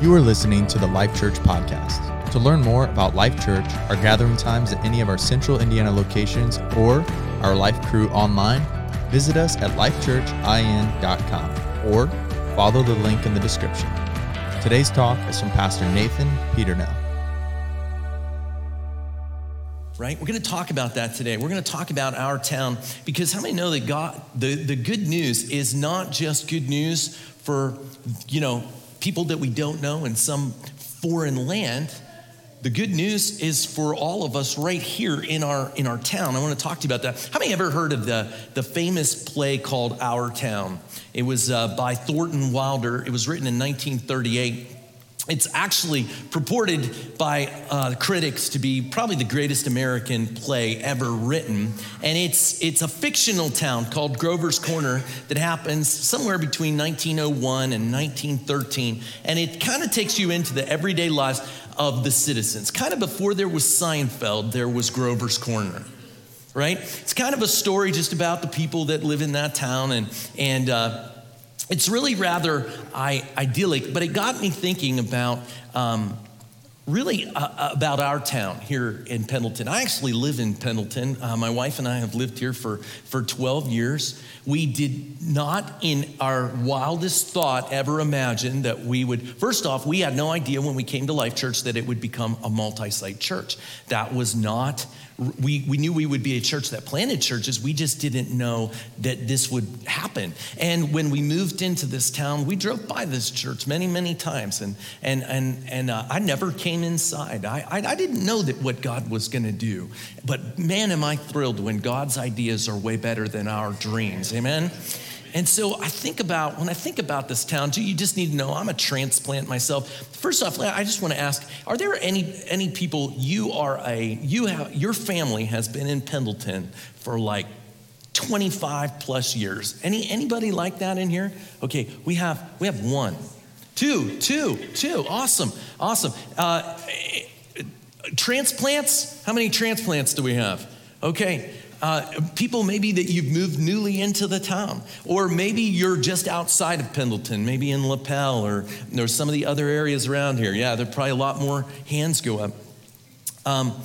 You are listening to the Life Church podcast. To learn more about Life Church, our gathering times at any of our central Indiana locations, or our Life crew online, visit us at lifechurchin.com or follow the link in the description. Today's talk is from Pastor Nathan Peternel. right? We're going to talk about that today. We're going to talk about our town because how many know that God, the, the good news is not just good news for, you know, people that we don't know in some foreign land. The good news is for all of us right here in our in our town. I want to talk to you about that. How many ever heard of the the famous play called Our Town? It was uh, by Thornton Wilder. It was written in 1938. It's actually purported by uh, critics to be probably the greatest American play ever written. And it's, it's a fictional town called Grover's Corner that happens somewhere between 1901 and 1913. And it kind of takes you into the everyday lives of the citizens. Kind of before there was Seinfeld, there was Grover's Corner right? It's kind of a story just about the people that live in that town and and uh, it's really rather I, idyllic, but it got me thinking about um, really uh, uh, about our town here in Pendleton. I actually live in Pendleton. Uh, my wife and I have lived here for, for 12 years. We did not, in our wildest thought, ever imagine that we would. First off, we had no idea when we came to Life Church that it would become a multi site church. That was not we, we knew we would be a church that planted churches. We just didn't know that this would happen. And when we moved into this town, we drove by this church many, many times. And, and, and, and uh, I never came inside. I, I, I didn't know that what God was going to do. But man, am I thrilled when God's ideas are way better than our dreams. Amen? And so I think about, when I think about this town, you just need to know I'm a transplant myself. First off, I just want to ask, are there any, any people you are a, you have, your family has been in Pendleton for like 25 plus years. Any, anybody like that in here? Okay, we have, we have one, two, two, two. Awesome, awesome. Uh, transplants, how many transplants do we have? Okay, uh, people maybe that you've moved newly into the town, or maybe you're just outside of Pendleton, maybe in Lapel or, or some of the other areas around here. Yeah, there probably a lot more hands go up. Um,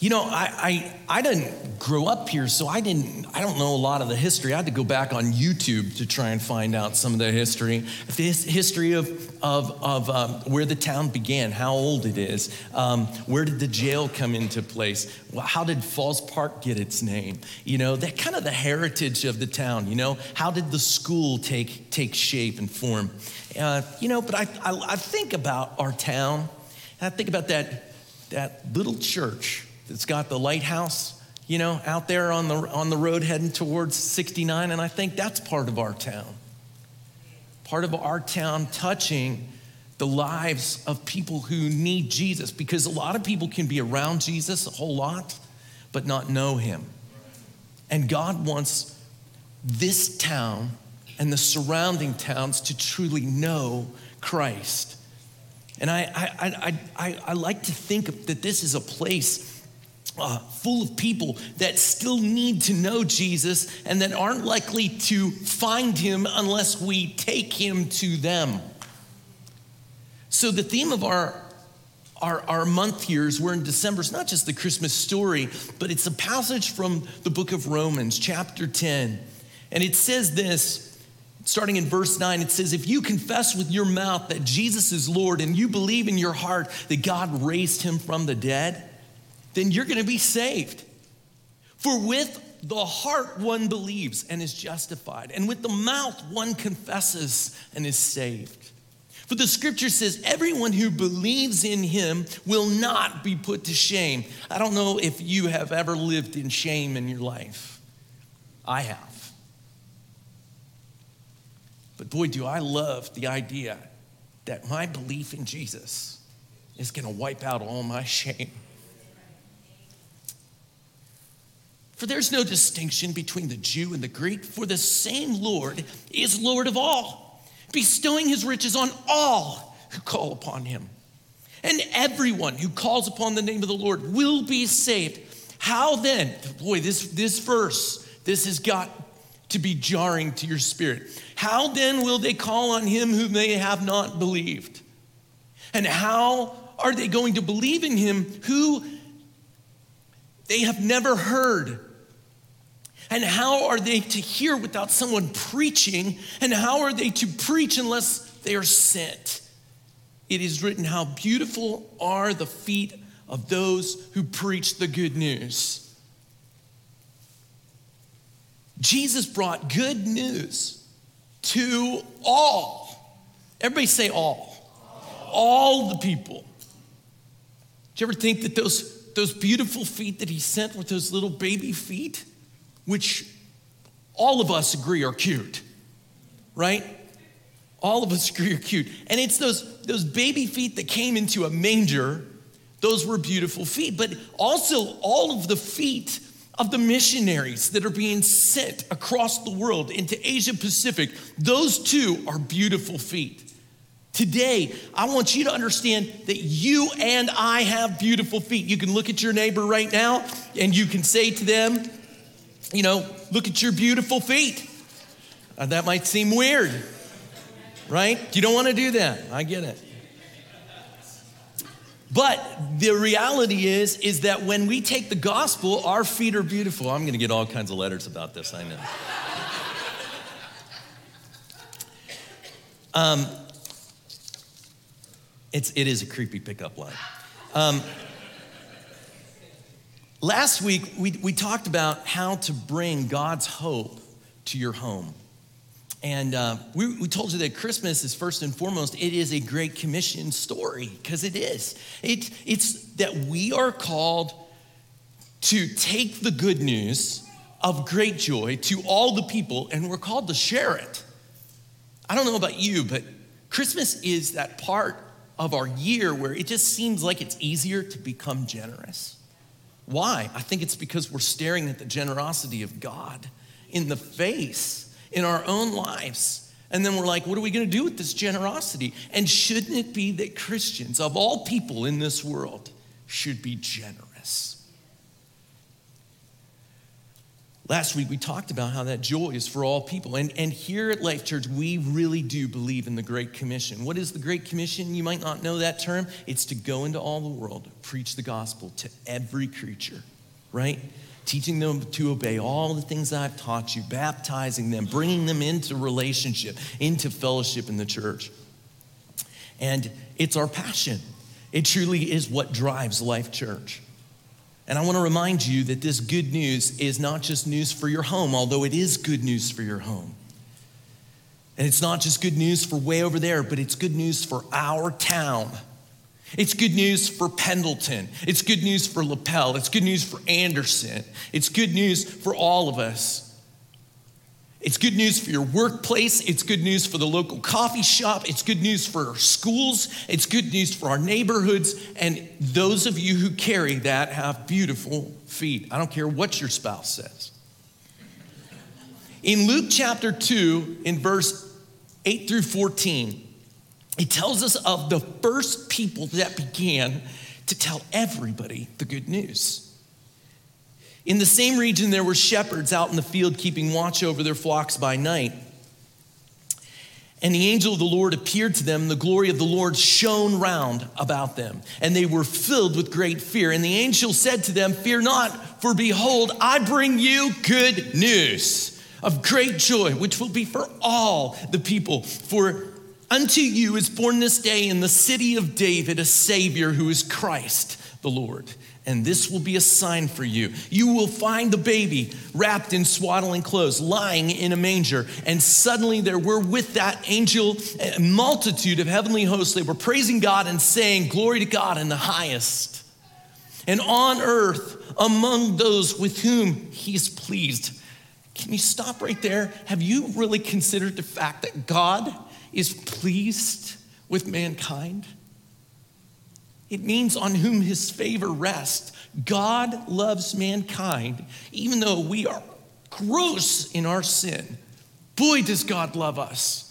you know, I, I, I didn't grow up here, so I didn't, I don't know a lot of the history. I had to go back on YouTube to try and find out some of the history, the history of, of, of um, where the town began, how old it is, um, where did the jail come into place, how did Falls Park get its name, you know, that kind of the heritage of the town, you know, how did the school take, take shape and form, uh, you know, but I, I, I think about our town, I think about that, that little church it's got the lighthouse, you know, out there on the, on the road heading towards 69. And I think that's part of our town. Part of our town touching the lives of people who need Jesus because a lot of people can be around Jesus a whole lot, but not know him. And God wants this town and the surrounding towns to truly know Christ. And I, I, I, I, I like to think that this is a place uh, full of people that still need to know Jesus and that aren't likely to find him unless we take him to them. So, the theme of our our, our month here is we're in December. It's not just the Christmas story, but it's a passage from the book of Romans, chapter 10. And it says this, starting in verse 9, it says, If you confess with your mouth that Jesus is Lord and you believe in your heart that God raised him from the dead, then you're going to be saved. For with the heart one believes and is justified, and with the mouth one confesses and is saved. For the scripture says, everyone who believes in him will not be put to shame. I don't know if you have ever lived in shame in your life. I have. But boy, do I love the idea that my belief in Jesus is going to wipe out all my shame. For there's no distinction between the Jew and the Greek, for the same Lord is Lord of all, bestowing his riches on all who call upon him. And everyone who calls upon the name of the Lord will be saved. How then? Boy, this, this verse, this has got to be jarring to your spirit. How then will they call on him whom they have not believed? And how are they going to believe in him who they have never heard? And how are they to hear without someone preaching? And how are they to preach unless they are sent? It is written, How beautiful are the feet of those who preach the good news. Jesus brought good news to all. Everybody say all. All the people. Do you ever think that those, those beautiful feet that he sent with those little baby feet, which all of us agree are cute, right? All of us agree are cute. And it's those, those baby feet that came into a manger, those were beautiful feet. But also, all of the feet of the missionaries that are being sent across the world into Asia Pacific, those too are beautiful feet. Today, I want you to understand that you and I have beautiful feet. You can look at your neighbor right now and you can say to them, you know, look at your beautiful feet. Uh, that might seem weird, right? You don't want to do that. I get it. But the reality is, is that when we take the gospel, our feet are beautiful. I'm going to get all kinds of letters about this, I know. Um, it's, it is a creepy pickup line. Um, last week, we, we talked about how to bring God's hope to your home. And uh, we, we told you that Christmas is first and foremost, it is a great commission story, because it is. It, it's that we are called to take the good news of great joy to all the people, and we're called to share it. I don't know about you, but Christmas is that part of our year where it just seems like it's easier to become generous. Why? I think it's because we're staring at the generosity of God in the face in our own lives. And then we're like, what are we going to do with this generosity? And shouldn't it be that Christians, of all people in this world, should be generous? Last week, we talked about how that joy is for all people. And, and here at Life Church, we really do believe in the Great Commission. What is the Great Commission? You might not know that term. It's to go into all the world, preach the gospel to every creature, right? Teaching them to obey all the things I've taught you, baptizing them, bringing them into relationship, into fellowship in the church. And it's our passion. It truly is what drives Life Church. And I want to remind you that this good news is not just news for your home, although it is good news for your home. And it's not just good news for way over there, but it's good news for our town. It's good news for Pendleton. It's good news for Lapel. It's good news for Anderson. It's good news for all of us. It's good news for your workplace. It's good news for the local coffee shop. It's good news for our schools. It's good news for our neighborhoods. And those of you who carry that have beautiful feet. I don't care what your spouse says. In Luke chapter 2, in verse 8 through 14, it tells us of the first people that began to tell everybody the good news. In the same region, there were shepherds out in the field keeping watch over their flocks by night. And the angel of the Lord appeared to them, the glory of the Lord shone round about them, and they were filled with great fear. And the angel said to them, Fear not, for behold, I bring you good news of great joy, which will be for all the people. For unto you is born this day in the city of David a Savior who is Christ the Lord and this will be a sign for you. You will find the baby wrapped in swaddling clothes, lying in a manger. And suddenly there were with that angel a multitude of heavenly hosts. They were praising God and saying, Glory to God in the highest. And on earth, among those with whom he is pleased. Can you stop right there? Have you really considered the fact that God is pleased with mankind? It means on whom his favor rests. God loves mankind, even though we are gross in our sin. Boy, does God love us.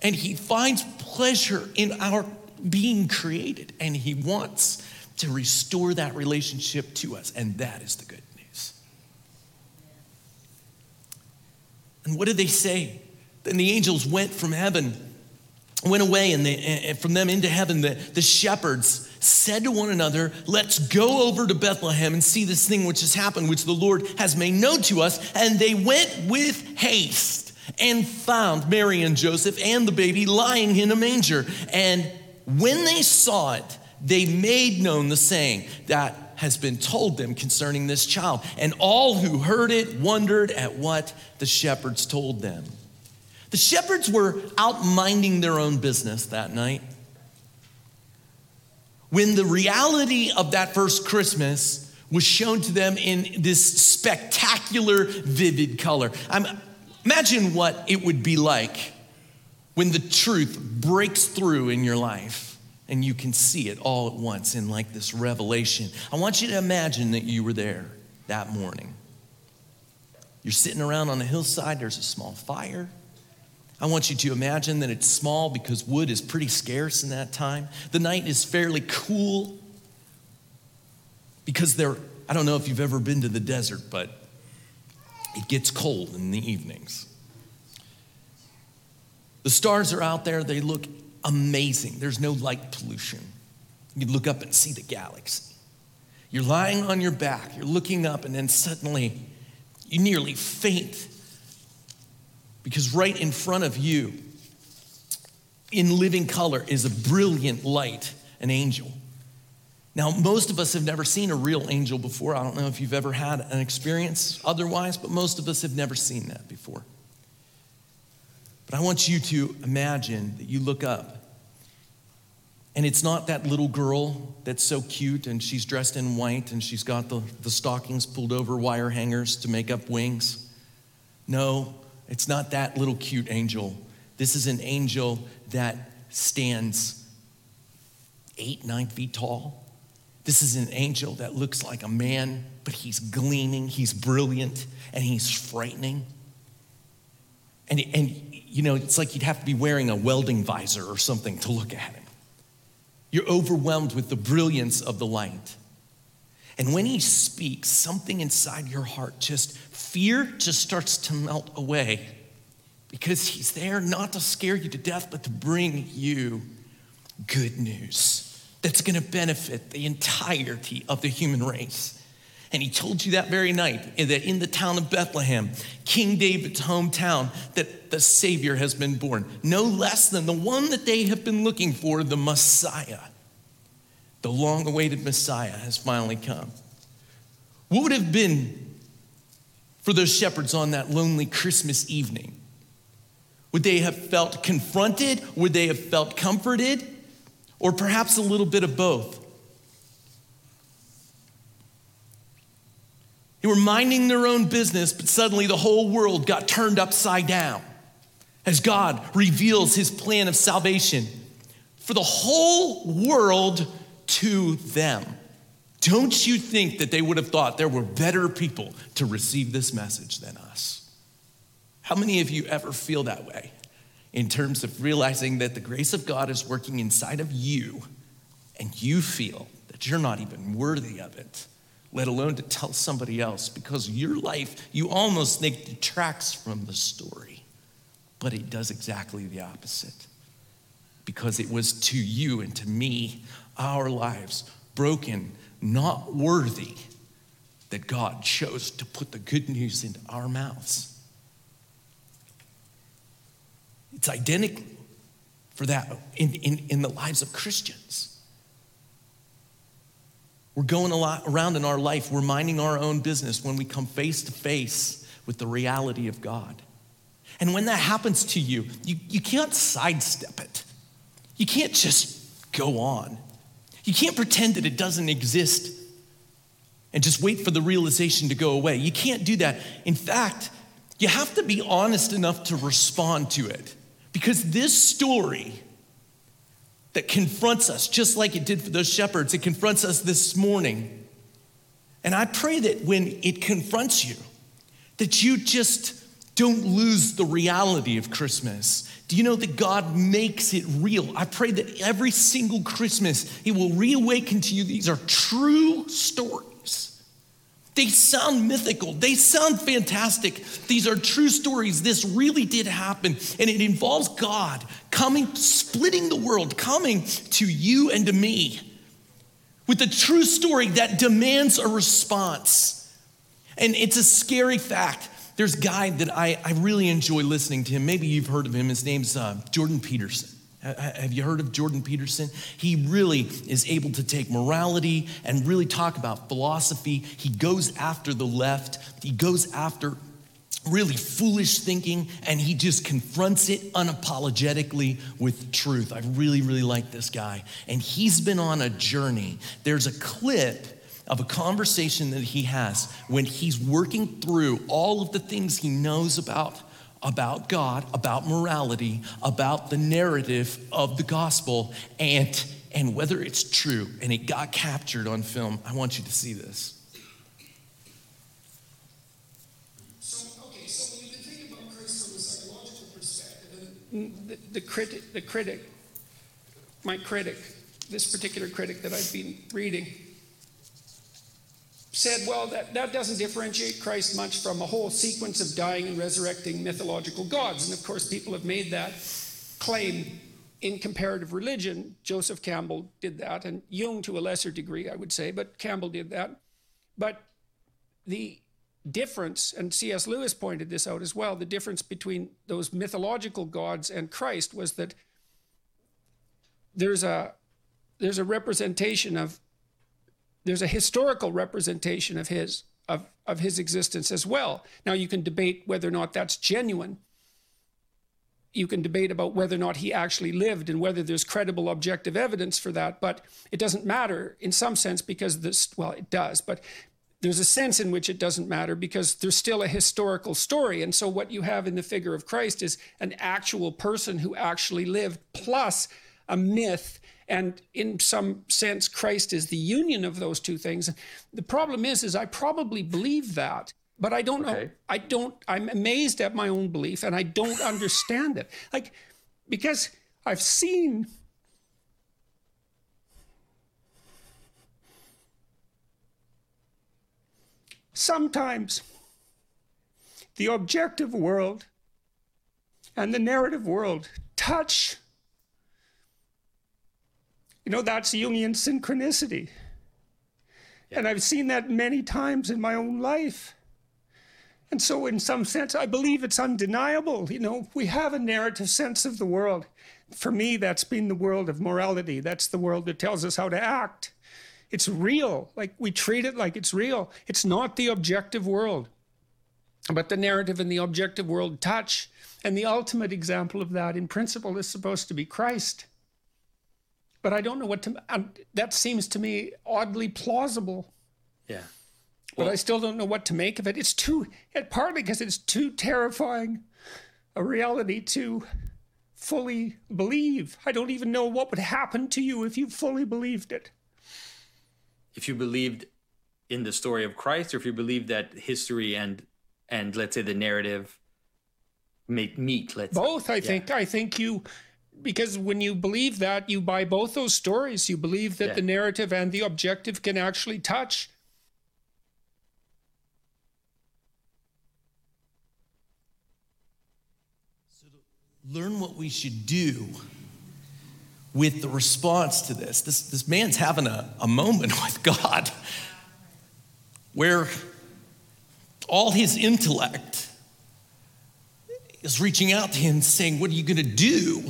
And he finds pleasure in our being created, and he wants to restore that relationship to us. And that is the good news. And what did they say? Then the angels went from heaven went away and, they, and from them into heaven, the, the shepherds said to one another, Let's go over to Bethlehem and see this thing which has happened, which the Lord has made known to us. And they went with haste and found Mary and Joseph and the baby lying in a manger. And when they saw it, they made known the saying that has been told them concerning this child. And all who heard it wondered at what the shepherds told them. The shepherds were out minding their own business that night. When the reality of that first Christmas was shown to them in this spectacular, vivid color. I'm, imagine what it would be like when the truth breaks through in your life and you can see it all at once in like this revelation. I want you to imagine that you were there that morning. You're sitting around on a hillside, there's a small fire. I want you to imagine that it's small because wood is pretty scarce in that time. The night is fairly cool because there, I don't know if you've ever been to the desert, but it gets cold in the evenings. The stars are out there, they look amazing. There's no light pollution. You look up and see the galaxy. You're lying on your back, you're looking up, and then suddenly you nearly faint because right in front of you, in living color, is a brilliant light, an angel. Now, most of us have never seen a real angel before. I don't know if you've ever had an experience otherwise, but most of us have never seen that before. But I want you to imagine that you look up and it's not that little girl that's so cute and she's dressed in white and she's got the, the stockings pulled over wire hangers to make up wings. No, it's not that little cute angel. This is an angel that stands eight, nine feet tall. This is an angel that looks like a man, but he's gleaming, he's brilliant, and he's frightening. And, and you know, it's like you'd have to be wearing a welding visor or something to look at him. You're overwhelmed with the brilliance of the light. And when he speaks, something inside your heart just fear just starts to melt away because he's there not to scare you to death, but to bring you good news that's going to benefit the entirety of the human race. And he told you that very night that in the town of Bethlehem, King David's hometown, that the Savior has been born. No less than the one that they have been looking for, the Messiah. The long awaited Messiah has finally come. What would have been for those shepherds on that lonely Christmas evening? Would they have felt confronted? Would they have felt comforted? Or perhaps a little bit of both? They were minding their own business, but suddenly the whole world got turned upside down as God reveals his plan of salvation for the whole world to them. Don't you think that they would have thought there were better people to receive this message than us? How many of you ever feel that way in terms of realizing that the grace of God is working inside of you and you feel that you're not even worthy of it, let alone to tell somebody else because your life, you almost think detracts from the story, but it does exactly the opposite because it was to you and to me, our lives broken not worthy that God chose to put the good news into our mouths. It's identical for that in, in, in the lives of Christians. We're going a lot around in our life, we're minding our own business when we come face to face with the reality of God. And when that happens to you, you, you can't sidestep it. You can't just go on. You can't pretend that it doesn't exist and just wait for the realization to go away. You can't do that. In fact, you have to be honest enough to respond to it because this story that confronts us, just like it did for those shepherds, it confronts us this morning. And I pray that when it confronts you, that you just don't lose the reality of Christmas. Do you know that God makes it real? I pray that every single Christmas, He will reawaken to you these are true stories They sound mythical. They sound fantastic. These are true stories. This really did happen. And it involves God coming, splitting the world, coming to you and to me with a true story that demands a response. And it's a scary fact. There's a guy that I, I really enjoy listening to him. Maybe you've heard of him. His name's uh, Jordan Peterson. Have you heard of Jordan Peterson? He really is able to take morality and really talk about philosophy. He goes after the left, he goes after really foolish thinking, and he just confronts it unapologetically with truth. I really, really like this guy. And he's been on a journey. There's a clip of a conversation that he has when he's working through all of the things he knows about about God, about morality, about the narrative of the gospel, and, and whether it's true. And it got captured on film. I want you to see this. So, okay, so when you think about Christ from a psychological perspective, the, the critic, the critic, my critic, this particular critic that I've been reading, said, well, that, that doesn't differentiate Christ much from a whole sequence of dying and resurrecting mythological gods. And of course, people have made that claim in comparative religion. Joseph Campbell did that, and Jung to a lesser degree, I would say, but Campbell did that. But the difference, and C.S. Lewis pointed this out as well, the difference between those mythological gods and Christ was that there's a there's a representation of there's a historical representation of his of, of his existence as well. Now you can debate whether or not that's genuine. You can debate about whether or not he actually lived and whether there's credible objective evidence for that, but it doesn't matter in some sense because this well it does, but there's a sense in which it doesn't matter because there's still a historical story. And so what you have in the figure of Christ is an actual person who actually lived plus a myth and in some sense christ is the union of those two things. The problem is is i probably believe that but i don't okay. know i don't i'm amazed at my own belief and i don't understand it. Like because i've seen sometimes the objective world and the narrative world touch you know, that's Jungian synchronicity. Yeah. And I've seen that many times in my own life. And so, in some sense, I believe it's undeniable. You know, we have a narrative sense of the world. For me, that's been the world of morality. That's the world that tells us how to act. It's real. Like we treat it like it's real. It's not the objective world. But the narrative and the objective world touch. And the ultimate example of that, in principle, is supposed to be Christ but I don't know what to. Um, that seems to me oddly plausible. Yeah. But I still don't know what to make of it. It's too, it, partly because it's too terrifying a reality to fully believe. I don't even know what would happen to you if you fully believed it. If you believed in the story of Christ, or if you believed that history and and let's say the narrative make meet, let's both. Say. I yeah. think. I think you because when you believe that, you buy both those stories. You believe that yeah. the narrative and the objective can actually touch. So, to learn what we should do with the response to this, this, this man's having a, a moment with God where all his intellect is reaching out to him saying, What are you going to do?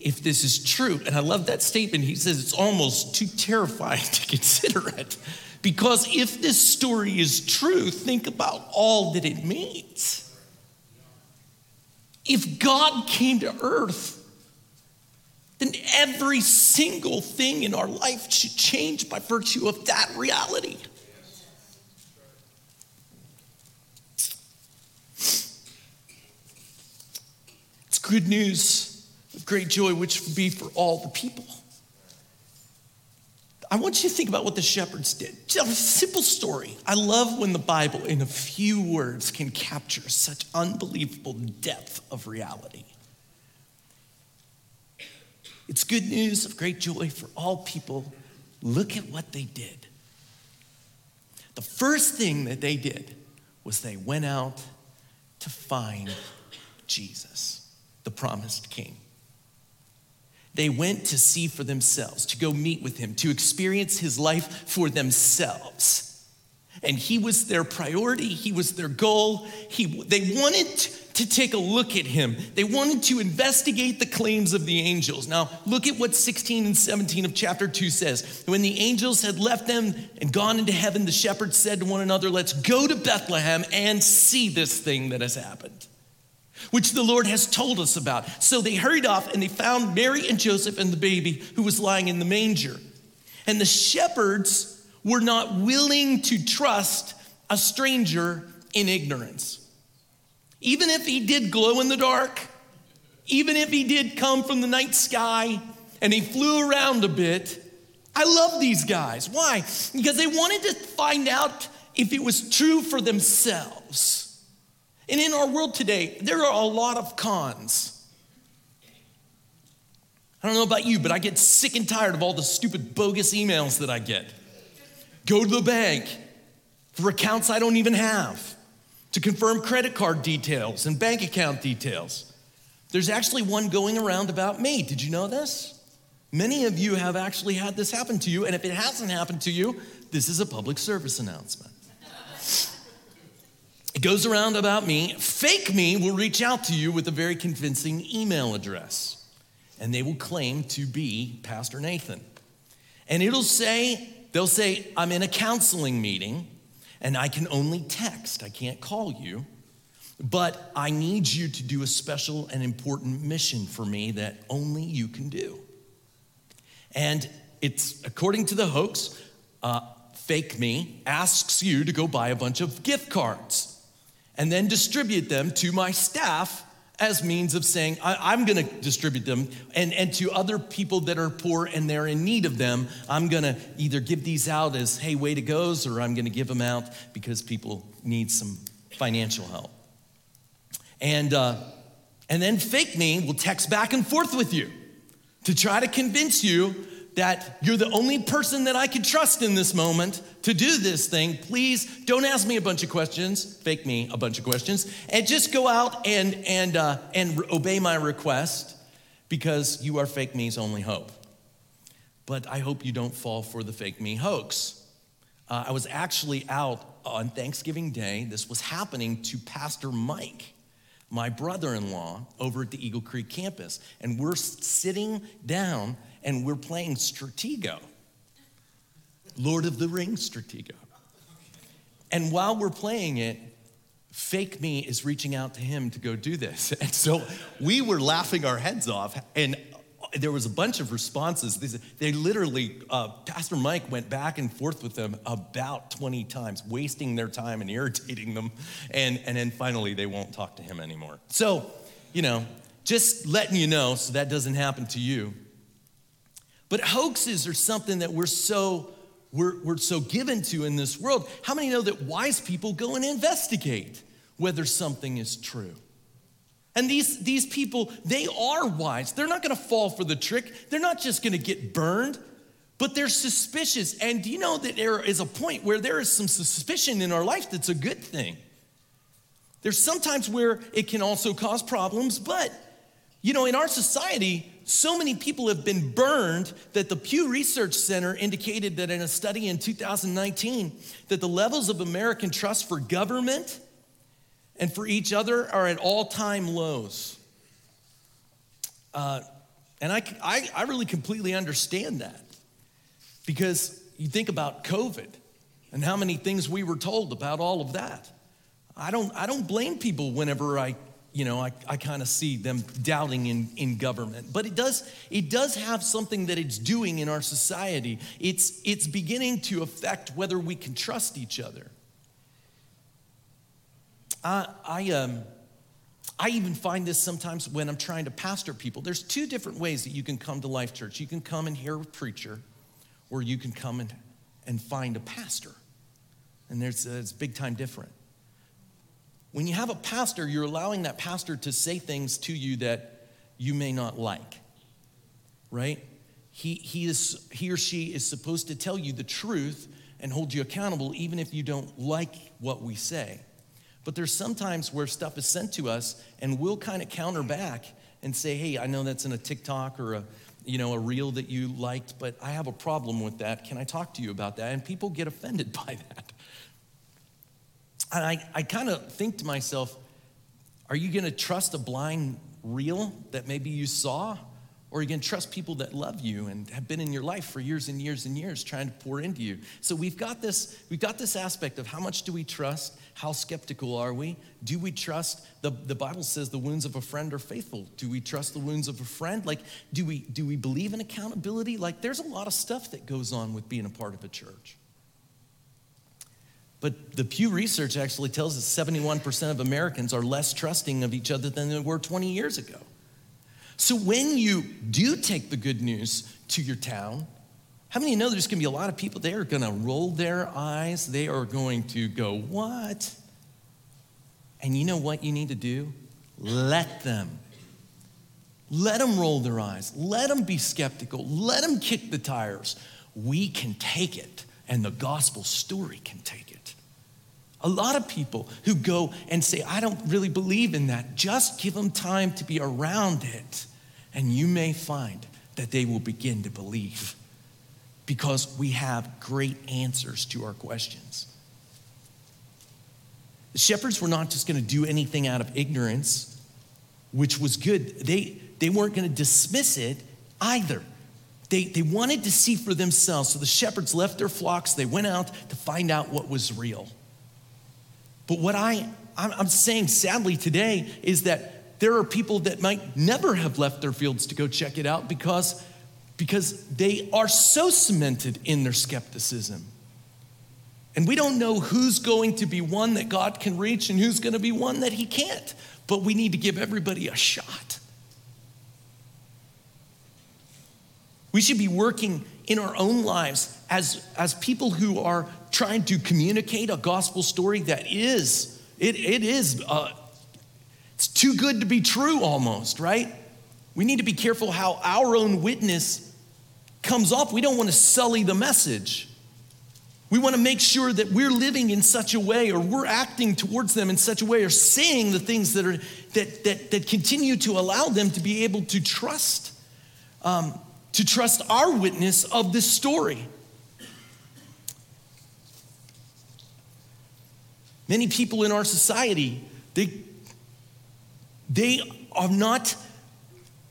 If this is true. And I love that statement. He says it's almost too terrifying to consider it. Because if this story is true, think about all that it means. If God came to earth, then every single thing in our life should change by virtue of that reality. It's good news great joy, which would be for all the people. I want you to think about what the shepherds did. Just a simple story. I love when the Bible, in a few words, can capture such unbelievable depth of reality. It's good news of great joy for all people. Look at what they did. The first thing that they did was they went out to find Jesus, the promised king. They went to see for themselves, to go meet with him, to experience his life for themselves. And he was their priority, he was their goal. He, they wanted to take a look at him, they wanted to investigate the claims of the angels. Now, look at what 16 and 17 of chapter 2 says. When the angels had left them and gone into heaven, the shepherds said to one another, Let's go to Bethlehem and see this thing that has happened which the Lord has told us about. So they hurried off and they found Mary and Joseph and the baby who was lying in the manger. And the shepherds were not willing to trust a stranger in ignorance. Even if he did glow in the dark, even if he did come from the night sky and he flew around a bit, I love these guys. Why? Because they wanted to find out if it was true for themselves. And in our world today, there are a lot of cons. I don't know about you, but I get sick and tired of all the stupid bogus emails that I get go to the bank for accounts I don't even have to confirm credit card details and bank account details. There's actually one going around about me. Did you know this? Many of you have actually had this happen to you, and if it hasn't happened to you, this is a public service announcement. Goes around about me. Fake me will reach out to you with a very convincing email address, and they will claim to be Pastor Nathan. And it'll say, They'll say, I'm in a counseling meeting and I can only text, I can't call you, but I need you to do a special and important mission for me that only you can do. And it's according to the hoax, uh, fake me asks you to go buy a bunch of gift cards and then distribute them to my staff as means of saying, I, am to distribute them. And, and to other people that are poor and they're in need of them, I'm to either give these out as, hey, way to goes, or I'm to give them out because people need some financial help. And, uh, and then fake me will text back and forth with you to try to convince you that you're the only person that I can trust in this moment to do this thing. Please don't ask me a bunch of questions, fake me a bunch of questions, and just go out and, and, uh, and obey my request because you are fake me's only hope. But I hope you don't fall for the fake me hoax. Uh, I was actually out on Thanksgiving Day. This was happening to Pastor Mike my brother in law over at the Eagle Creek campus. And we're sitting down and we're playing Stratego, Lord of the Rings Stratego. And while we're playing it, fake me is reaching out to him to go do this. And so we were laughing our heads off. And there was a bunch of responses. They, literally, uh, Pastor Mike went back and forth with them about 20 times, wasting their time and irritating them. And, and then finally, they won't talk to him anymore. So, you know, just letting you know so that doesn't happen to you. But hoaxes are something that we're so we're, we're so given to in this world. How many know that wise people go and investigate whether something is true? And these, these people, they are wise. They're not gonna fall for the trick. They're not just gonna get burned, but they're suspicious. And do you know that there is a point where there is some suspicion in our life that's a good thing? There's sometimes where it can also cause problems, but you know, in our society, so many people have been burned that the Pew Research Center indicated that in a study in 2019 that the levels of American trust for government and for each other are at all-time lows. Uh, and I, I, I really completely understand that because you think about COVID and how many things we were told about all of that. I don't, I don't blame people whenever I you know, I, I kind of see them doubting in, in government. But it does, it does have something that it's doing in our society. It's, it's beginning to affect whether we can trust each other. I, I, um, I even find this sometimes when I'm trying to pastor people. There's two different ways that you can come to Life Church. You can come and hear a preacher, or you can come and, and find a pastor. And there's uh, it's big time different. When you have a pastor, you're allowing that pastor to say things to you that you may not like, right? He, he, is, he or she is supposed to tell you the truth and hold you accountable, even if you don't like what we say. But there's sometimes where stuff is sent to us, and we'll kind of counter back and say, hey, I know that's in a TikTok or a you know, a reel that you liked, but I have a problem with that. Can I talk to you about that? And people get offended by that. And I, I kind of think to myself, are you going to trust a blind reel that maybe you saw? Or are you going to trust people that love you and have been in your life for years and years and years trying to pour into you? So we've got this, we've got this aspect of how much do we trust? How skeptical are we? Do we trust the, the Bible says the wounds of a friend are faithful. Do we trust the wounds of a friend? Like, do we do we believe in accountability? Like there's a lot of stuff that goes on with being a part of a church. But the Pew Research actually tells us 71% of Americans are less trusting of each other than they were 20 years ago. So when you do take the good news to your town, how many know there's gonna be a lot of people there are gonna roll their eyes? They are going to go, What? And you know what you need to do? Let them. Let them roll their eyes. Let them be skeptical. Let them kick the tires. We can take it, and the gospel story can take it. A lot of people who go and say, I don't really believe in that, just give them time to be around it, and you may find that they will begin to believe because we have great answers to our questions. The shepherds were not just going to do anything out of ignorance, which was good. They, they weren't going to dismiss it either. They, they wanted to see for themselves. So the shepherds left their flocks, they went out to find out what was real. But what I, I'm saying sadly today is that there are people that might never have left their fields to go check it out because, because they are so cemented in their skepticism. And we don't know who's going to be one that God can reach and who's going to be one that He can't. But we need to give everybody a shot. We should be working in our own lives as, as people who are trying to communicate a gospel story that is, it, it is, uh, it's too good to be true almost, right? We need to be careful how our own witness comes off. We don't want to sully the message. We want to make sure that we're living in such a way or we're acting towards them in such a way or saying the things that, are, that, that, that continue to allow them to be able to trust, um, to trust our witness of this story. Many people in our society, they, they are not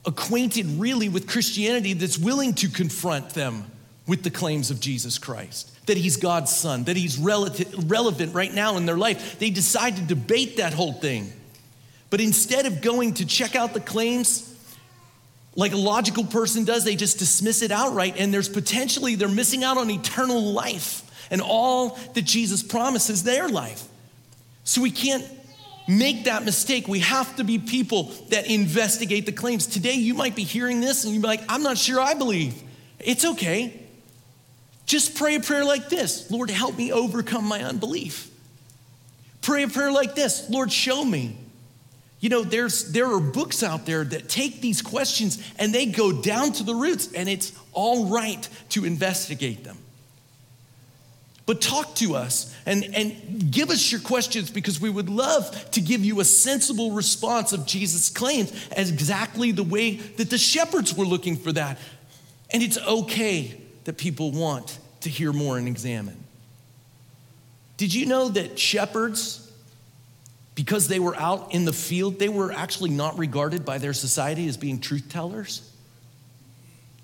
acquainted really with Christianity that's willing to confront them with the claims of Jesus Christ, that he's God's son, that he's relative, relevant right now in their life. They decide to debate that whole thing. But instead of going to check out the claims like a logical person does, they just dismiss it outright. And there's potentially, they're missing out on eternal life and all that Jesus promises their life. So we can't make that mistake. We have to be people that investigate the claims. Today, you might be hearing this and you'd be like, I'm not sure I believe. It's okay. Just pray a prayer like this Lord, help me overcome my unbelief. Pray a prayer like this Lord, show me. You know, there's, there are books out there that take these questions and they go down to the roots, and it's all right to investigate them. But talk to us and, and give us your questions because we would love to give you a sensible response of Jesus' claims as exactly the way that the shepherds were looking for that. And it's okay that people want to hear more and examine. Did you know that shepherds, because they were out in the field, they were actually not regarded by their society as being truth tellers?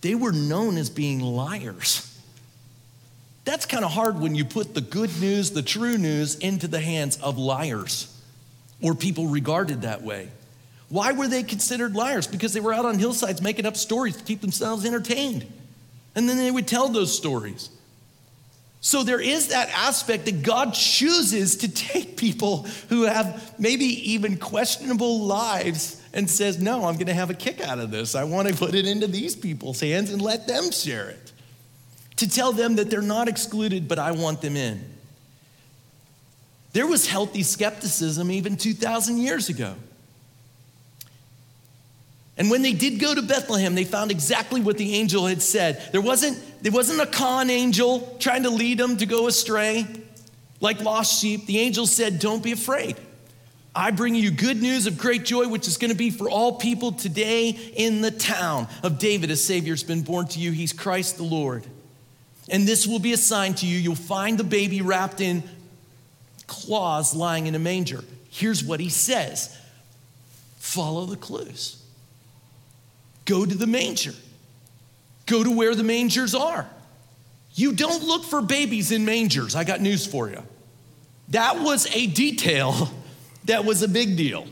They were known as being liars. That's kind of hard when you put the good news, the true news, into the hands of liars or people regarded that way. Why were they considered liars? Because they were out on hillsides making up stories to keep themselves entertained. And then they would tell those stories. So there is that aspect that God chooses to take people who have maybe even questionable lives and says, No, I'm going to have a kick out of this. I want to put it into these people's hands and let them share it to tell them that they're not excluded, but I want them in. There was healthy skepticism even 2,000 years ago. And when they did go to Bethlehem, they found exactly what the angel had said. There wasn't, there wasn't a con angel trying to lead them to go astray like lost sheep. The angel said, Don't be afraid. I bring you good news of great joy, which is going to be for all people today in the town of David. A Savior has been born to you. He's Christ the Lord. And this will be a sign to you. You'll find the baby wrapped in cloths lying in a manger. Here's what he says follow the clues. Go to the manger. Go to where the mangers are. You don't look for babies in mangers. I got news for you. That was a detail that was a big deal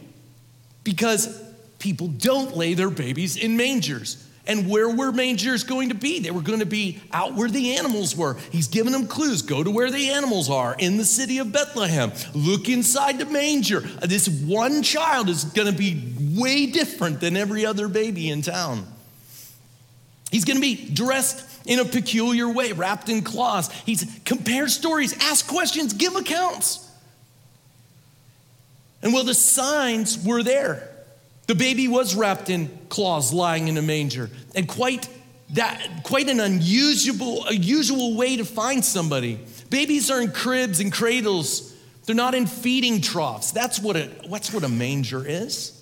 because people don't lay their babies in mangers. And where were mangers going to be? They were going to be out where the animals were. He's giving them clues. Go to where the animals are in the city of Bethlehem. Look inside the manger. This one child is going to be way different than every other baby in town. He's going to be dressed in a peculiar way, wrapped in cloths. He's compare stories, ask questions, give accounts. And well, the signs were there. The baby was wrapped in cloths, lying in a manger, and quite that quite an unusual, unusual way to find somebody. Babies are in cribs and cradles. They're not in feeding troughs. That's what a, that's what a manger is.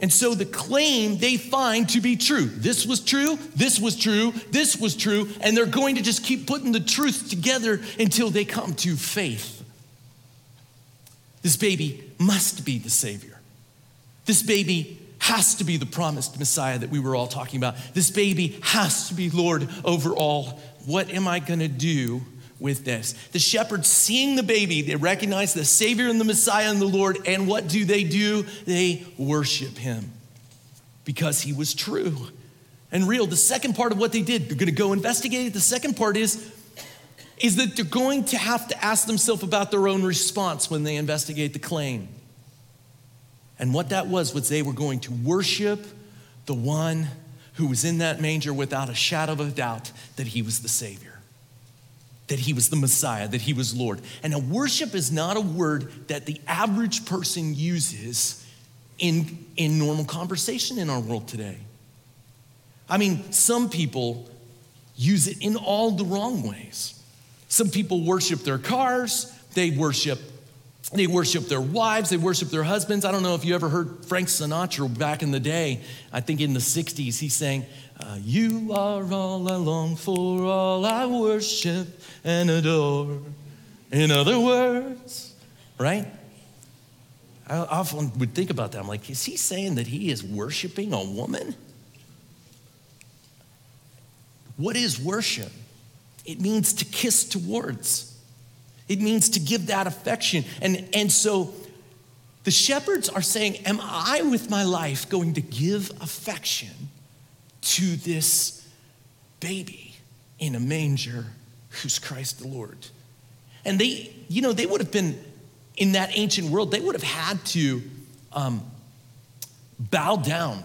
And so the claim they find to be true. This was true, this was true, this was true, and they're going to just keep putting the truth together until they come to faith. This baby must be the Savior. This baby has to be the promised Messiah that we were all talking about. This baby has to be Lord over all. What am I going to do with this? The shepherds, seeing the baby, they recognize the Savior and the Messiah and the Lord, and what do they do? They worship him because he was true and real. The second part of what they did, they're going to go investigate it. The second part is, is that they're going to have to ask themselves about their own response when they investigate the claim. And what that was, was they were going to worship the one who was in that manger without a shadow of a doubt that he was the Savior, that he was the Messiah, that he was Lord. And a worship is not a word that the average person uses in, in normal conversation in our world today. I mean, some people use it in all the wrong ways. Some people worship their cars, they worship they worship their wives, they worship their husbands. I don't know if you ever heard Frank Sinatra back in the day. I think in the 60s, he sang, uh, You are all I long for, all I worship and adore. In other words, right? I often would think about that. I'm like, is he saying that he is worshiping a woman? What is worship? It means to kiss towards. It means to give that affection. And, and so the shepherds are saying, Am I with my life going to give affection to this baby in a manger who's Christ the Lord? And they, you know, they would have been in that ancient world, they would have had to um, bow down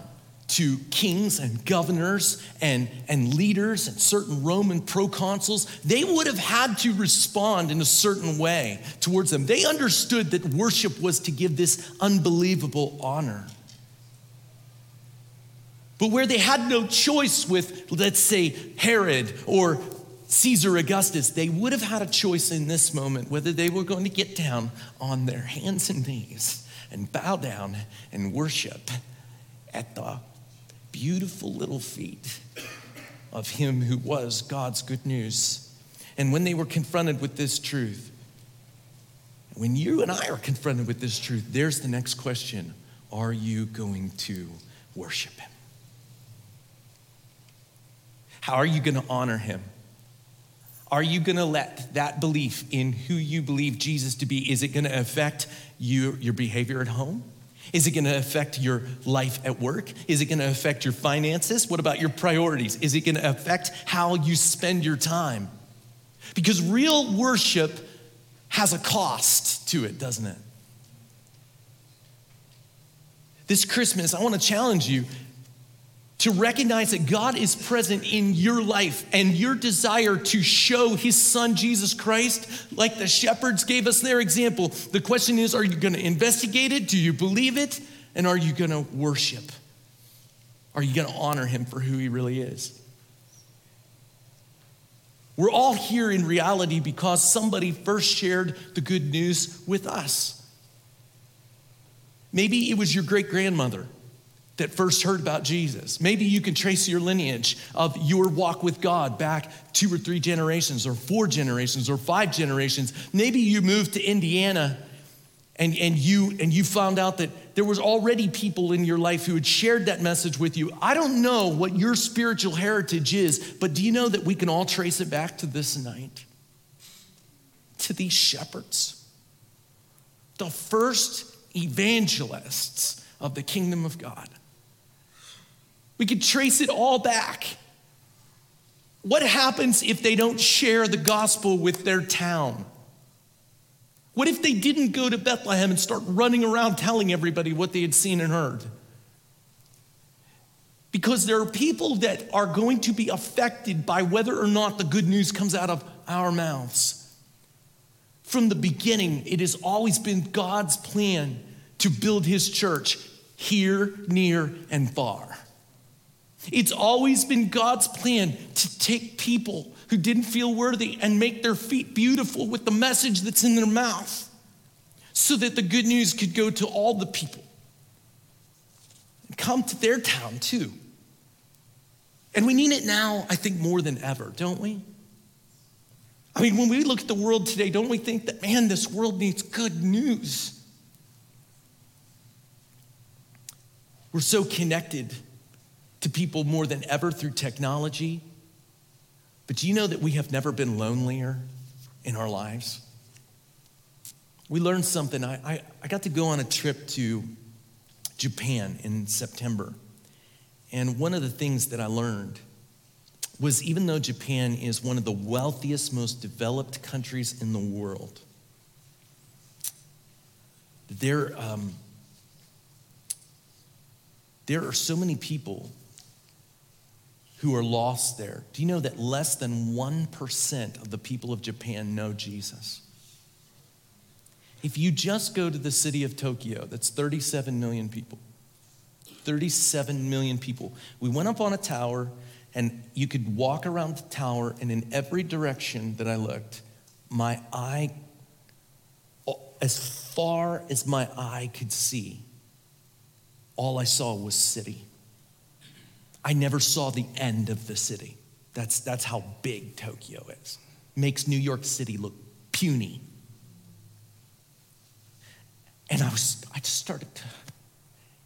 to kings and governors and, and leaders and certain Roman proconsuls, they would have had to respond in a certain way towards them. They understood that worship was to give this unbelievable honor. But where they had no choice with, let's say, Herod or Caesar Augustus, they would have had a choice in this moment whether they were going to get down on their hands and knees and bow down and worship at the beautiful little feet of him who was God's good news. And when they were confronted with this truth, when you and I are confronted with this truth, there's the next question Are you going to worship him? How are you going to honor him? Are you going to let that belief in who you believe Jesus to be, is it going to affect you, your behavior at home? Is it going to affect your life at work? Is it going to affect your finances? What about your priorities? Is it going to affect how you spend your time? Because real worship has a cost to it, doesn't it? This Christmas, I want to challenge you to recognize that God is present in your life and your desire to show his son Jesus Christ, like the shepherds gave us their example. The question is are you going to investigate it? Do you believe it? And are you going to worship? Are you going to honor him for who he really is? We're all here in reality because somebody first shared the good news with us. Maybe it was your great grandmother that first heard about Jesus. Maybe you can trace your lineage of your walk with God back two or three generations, or four generations, or five generations. Maybe you moved to Indiana and, and, you, and you found out that there was already people in your life who had shared that message with you. I don't know what your spiritual heritage is, but do you know that we can all trace it back to this night? To these shepherds. The first evangelists of the kingdom of God. We could trace it all back. What happens if they don't share the gospel with their town? What if they didn't go to Bethlehem and start running around telling everybody what they had seen and heard? Because there are people that are going to be affected by whether or not the good news comes out of our mouths. From the beginning, it has always been God's plan to build his church here, near, and far. It's always been God's plan to take people who didn't feel worthy and make their feet beautiful with the message that's in their mouth so that the good news could go to all the people and come to their town too. And we need it now, I think, more than ever, don't we? I mean, when we look at the world today, don't we think that, man, this world needs good news? We're so connected to people more than ever through technology. But do you know that we have never been lonelier in our lives? We learned something. I, I, I got to go on a trip to Japan in September. And one of the things that I learned was even though Japan is one of the wealthiest, most developed countries in the world, there, um, there are so many people who are lost there. Do you know that less than 1% of the people of Japan know Jesus? If you just go to the city of Tokyo, that's 37 million people. 37 million people. We went up on a tower, and you could walk around the tower, and in every direction that I looked, my eye, as far as my eye could see, all I saw was city. I never saw the end of the city. That's, that's how big Tokyo is. Makes New York City look puny. And I was, I just started to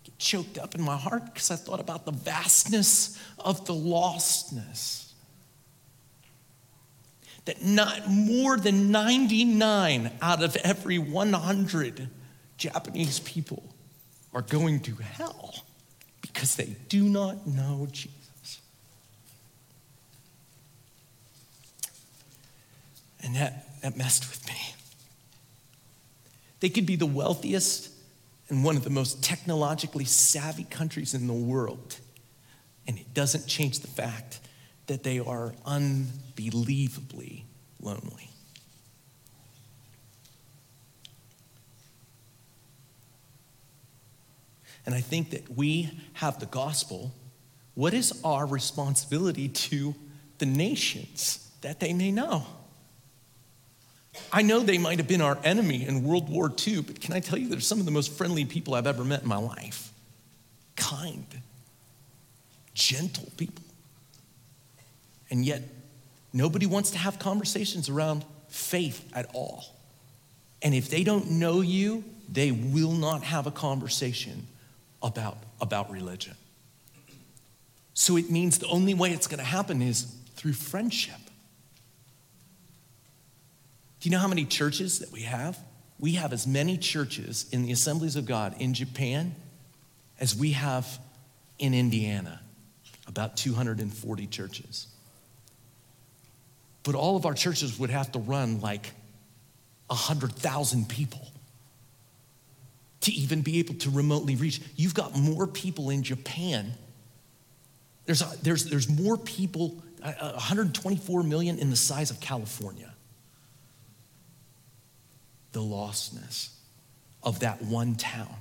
get choked up in my heart because I thought about the vastness of the lostness. That not more than 99 out of every 100 Japanese people are going to hell because they do not know Jesus. And that, that messed with me. They could be the wealthiest and one of the most technologically savvy countries in the world. And it doesn't change the fact that they are unbelievably lonely. And I think that we have the gospel. What is our responsibility to the nations that they may know? I know they might have been our enemy in World War II, but can I tell you, they're some of the most friendly people I've ever met in my life. Kind, gentle people. And yet, nobody wants to have conversations around faith at all. And if they don't know you, they will not have a conversation about, about religion. So it means the only way it's going to happen is through friendship. Do you know how many churches that we have? We have as many churches in the assemblies of God in Japan as we have in Indiana, about 240 churches. But all of our churches would have to run like 100,000 people to even be able to remotely reach. You've got more people in Japan. There's, a, there's, there's more people, uh, 124 million in the size of California. The lostness of that one town.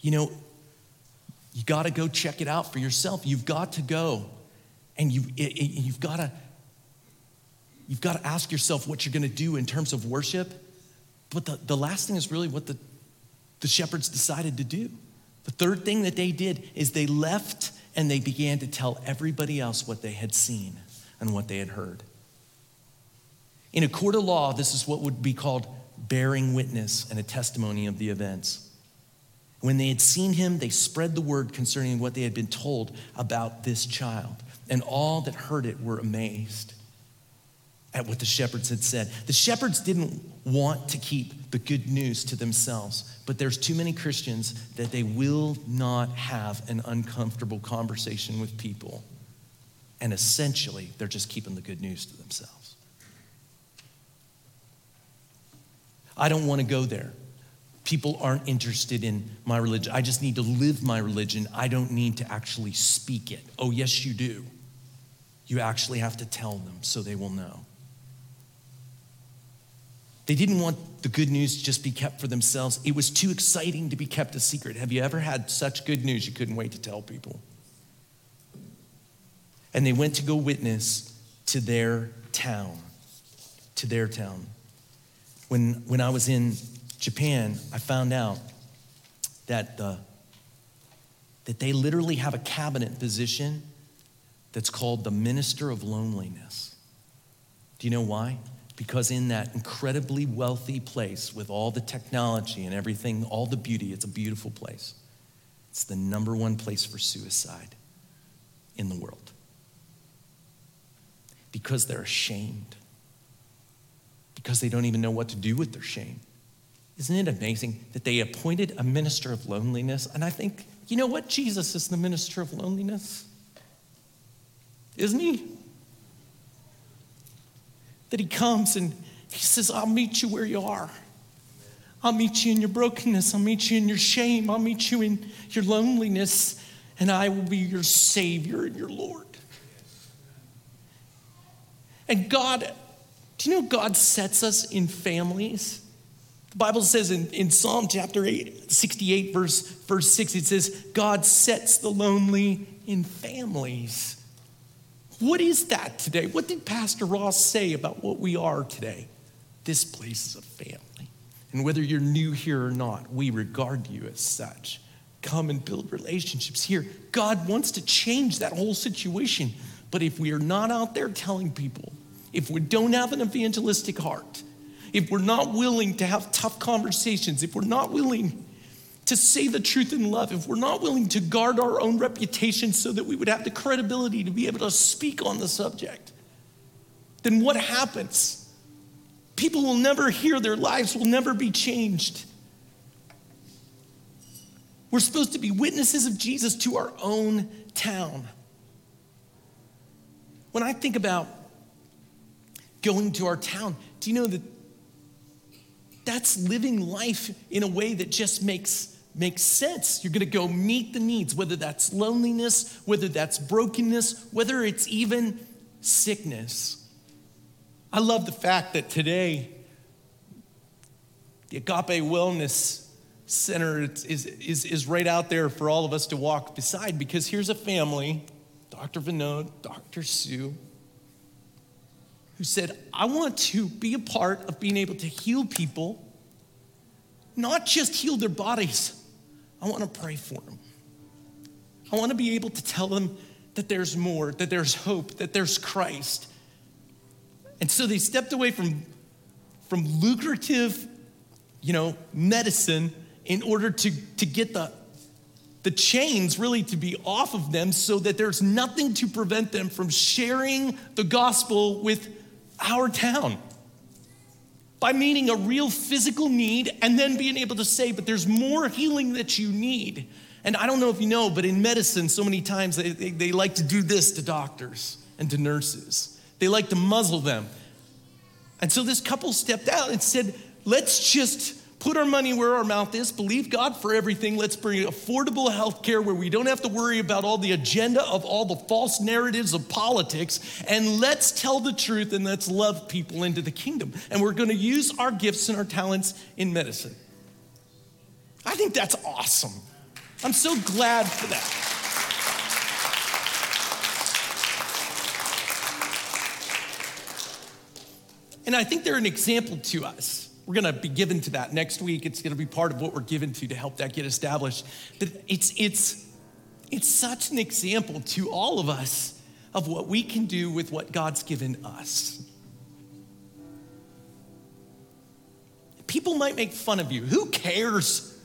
you know, you got to go check it out for yourself. You've got to go and you, it, it, you've got to you've got to ask yourself what you're going to do in terms of worship. But the, the last thing is really what the, the shepherds decided to do. The third thing that they did is they left and they began to tell everybody else what they had seen and what they had heard. In a court of law, this is what would be called bearing witness and a testimony of the events. When they had seen him, they spread the word concerning what they had been told about this child. And all that heard it were amazed at what the shepherds had said. The shepherds didn't want to keep the good news to themselves, but there's too many Christians that they will not have an uncomfortable conversation with people. And essentially, they're just keeping the good news to themselves. I don't want to go there. People aren't interested in my religion. I just need to live my religion. I don't need to actually speak it. Oh, yes, you do. You actually have to tell them so they will know. They didn't want the good news to just be kept for themselves. It was too exciting to be kept a secret. Have you ever had such good news you couldn't wait to tell people? And they went to go witness to their town, to their town. When, when I was in Japan, I found out that, the, that they literally have a cabinet position that's called the Minister of Loneliness. Do you know why? Because in that incredibly wealthy place with all the technology and everything, all the beauty, it's a beautiful place. It's the number one place for suicide in the world. Because they're ashamed. Because they don't even know what to do with their shame. Isn't it amazing that they appointed a minister of loneliness? And I think, you know what? Jesus is the minister of loneliness. Isn't he? That he comes and he says, I'll meet you where you are. I'll meet you in your brokenness. I'll meet you in your shame. I'll meet you in your loneliness, and I will be your Savior and your Lord. And God, do you know God sets us in families? The Bible says in, in Psalm chapter 8, 68, verse, verse 6, it says, God sets the lonely in families. What is that today? What did Pastor Ross say about what we are today? This place is a family. And whether you're new here or not, we regard you as such. Come and build relationships here. God wants to change that whole situation. But if we are not out there telling people, if we don't have an evangelistic heart, if we're not willing to have tough conversations, if we're not willing to say the truth in love, if we're not willing to guard our own reputation so that we would have the credibility to be able to speak on the subject, then what happens? People will never hear, their lives will never be changed. We're supposed to be witnesses of Jesus to our own town. When I think about going to our town, do you know that that's living life in a way that just makes makes sense. You're going to go meet the needs, whether that's loneliness, whether that's brokenness, whether it's even sickness. I love the fact that today, the Agape Wellness Center is, is, is right out there for all of us to walk beside because here's a family, Dr. Vinod, Dr. Sue, who said, I want to be a part of being able to heal people, not just heal their bodies, I want to pray for them. I want to be able to tell them that there's more, that there's hope, that there's Christ. And so they stepped away from, from lucrative, you know, medicine in order to, to get the, the chains really to be off of them so that there's nothing to prevent them from sharing the gospel with our town by meeting a real physical need and then being able to say, but there's more healing that you need. And I don't know if you know, but in medicine, so many times they, they, they like to do this to doctors and to nurses. They like to muzzle them. And so this couple stepped out and said, let's just put our money where our mouth is, believe God for everything. Let's bring affordable health care where we don't have to worry about all the agenda of all the false narratives of politics. And let's tell the truth and let's love people into the kingdom. And we're going to use our gifts and our talents in medicine. I think that's awesome. I'm so glad for that. And I think they're an example to us. We're going to be given to that next week. It's going to be part of what we're given to to help that get established. But it's, it's, it's such an example to all of us of what we can do with what God's given us. People might make fun of you. Who cares?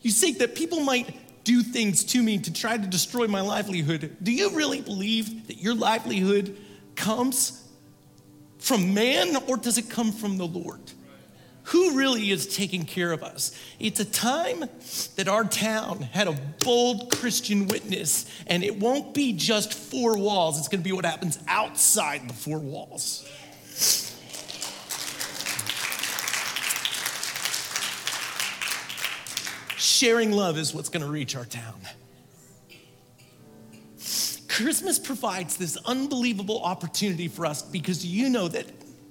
You think that people might do things to me to try to destroy my livelihood. Do you really believe that your livelihood comes from man or does it come from the Lord? Who really is taking care of us? It's a time that our town had a bold Christian witness, and it won't be just four walls, it's gonna be what happens outside the four walls. Sharing love is what's gonna reach our town. Christmas provides this unbelievable opportunity for us because you know that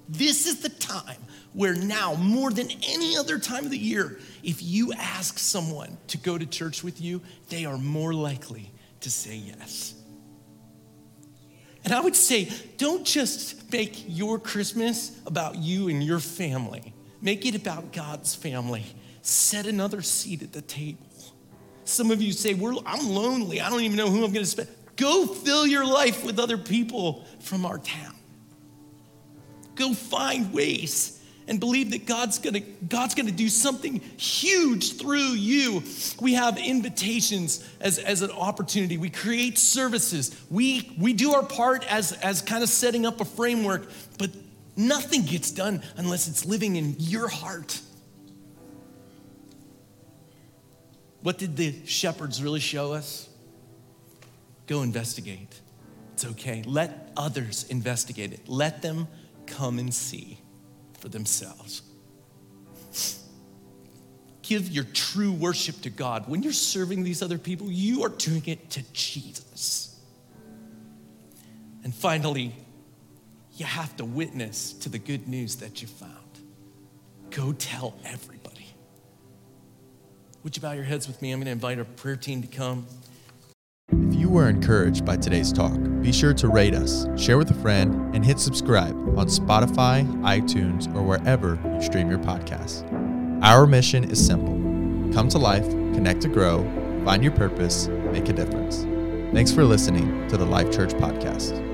this is the time where now, more than any other time of the year, if you ask someone to go to church with you, they are more likely to say yes. And I would say, don't just make your Christmas about you and your family, make it about God's family. Set another seat at the table. Some of you say, I'm lonely. I don't even know who I'm going to spend. Go fill your life with other people from our town. Go find ways and believe that God's gonna, God's gonna do something huge through you. We have invitations as, as an opportunity. We create services. We, we do our part as, as kind of setting up a framework, but nothing gets done unless it's living in your heart. What did the shepherds really show us? Go investigate. It's okay. Let others investigate it. Let them come and see for themselves. Give your true worship to God. When you're serving these other people, you are doing it to Jesus. And finally, you have to witness to the good news that you found. Go tell everybody. Would you bow your heads with me? I'm going to invite our prayer team to come you were encouraged by today's talk, be sure to rate us, share with a friend, and hit subscribe on Spotify, iTunes, or wherever you stream your podcasts. Our mission is simple come to life, connect to grow, find your purpose, make a difference. Thanks for listening to the Life Church Podcast.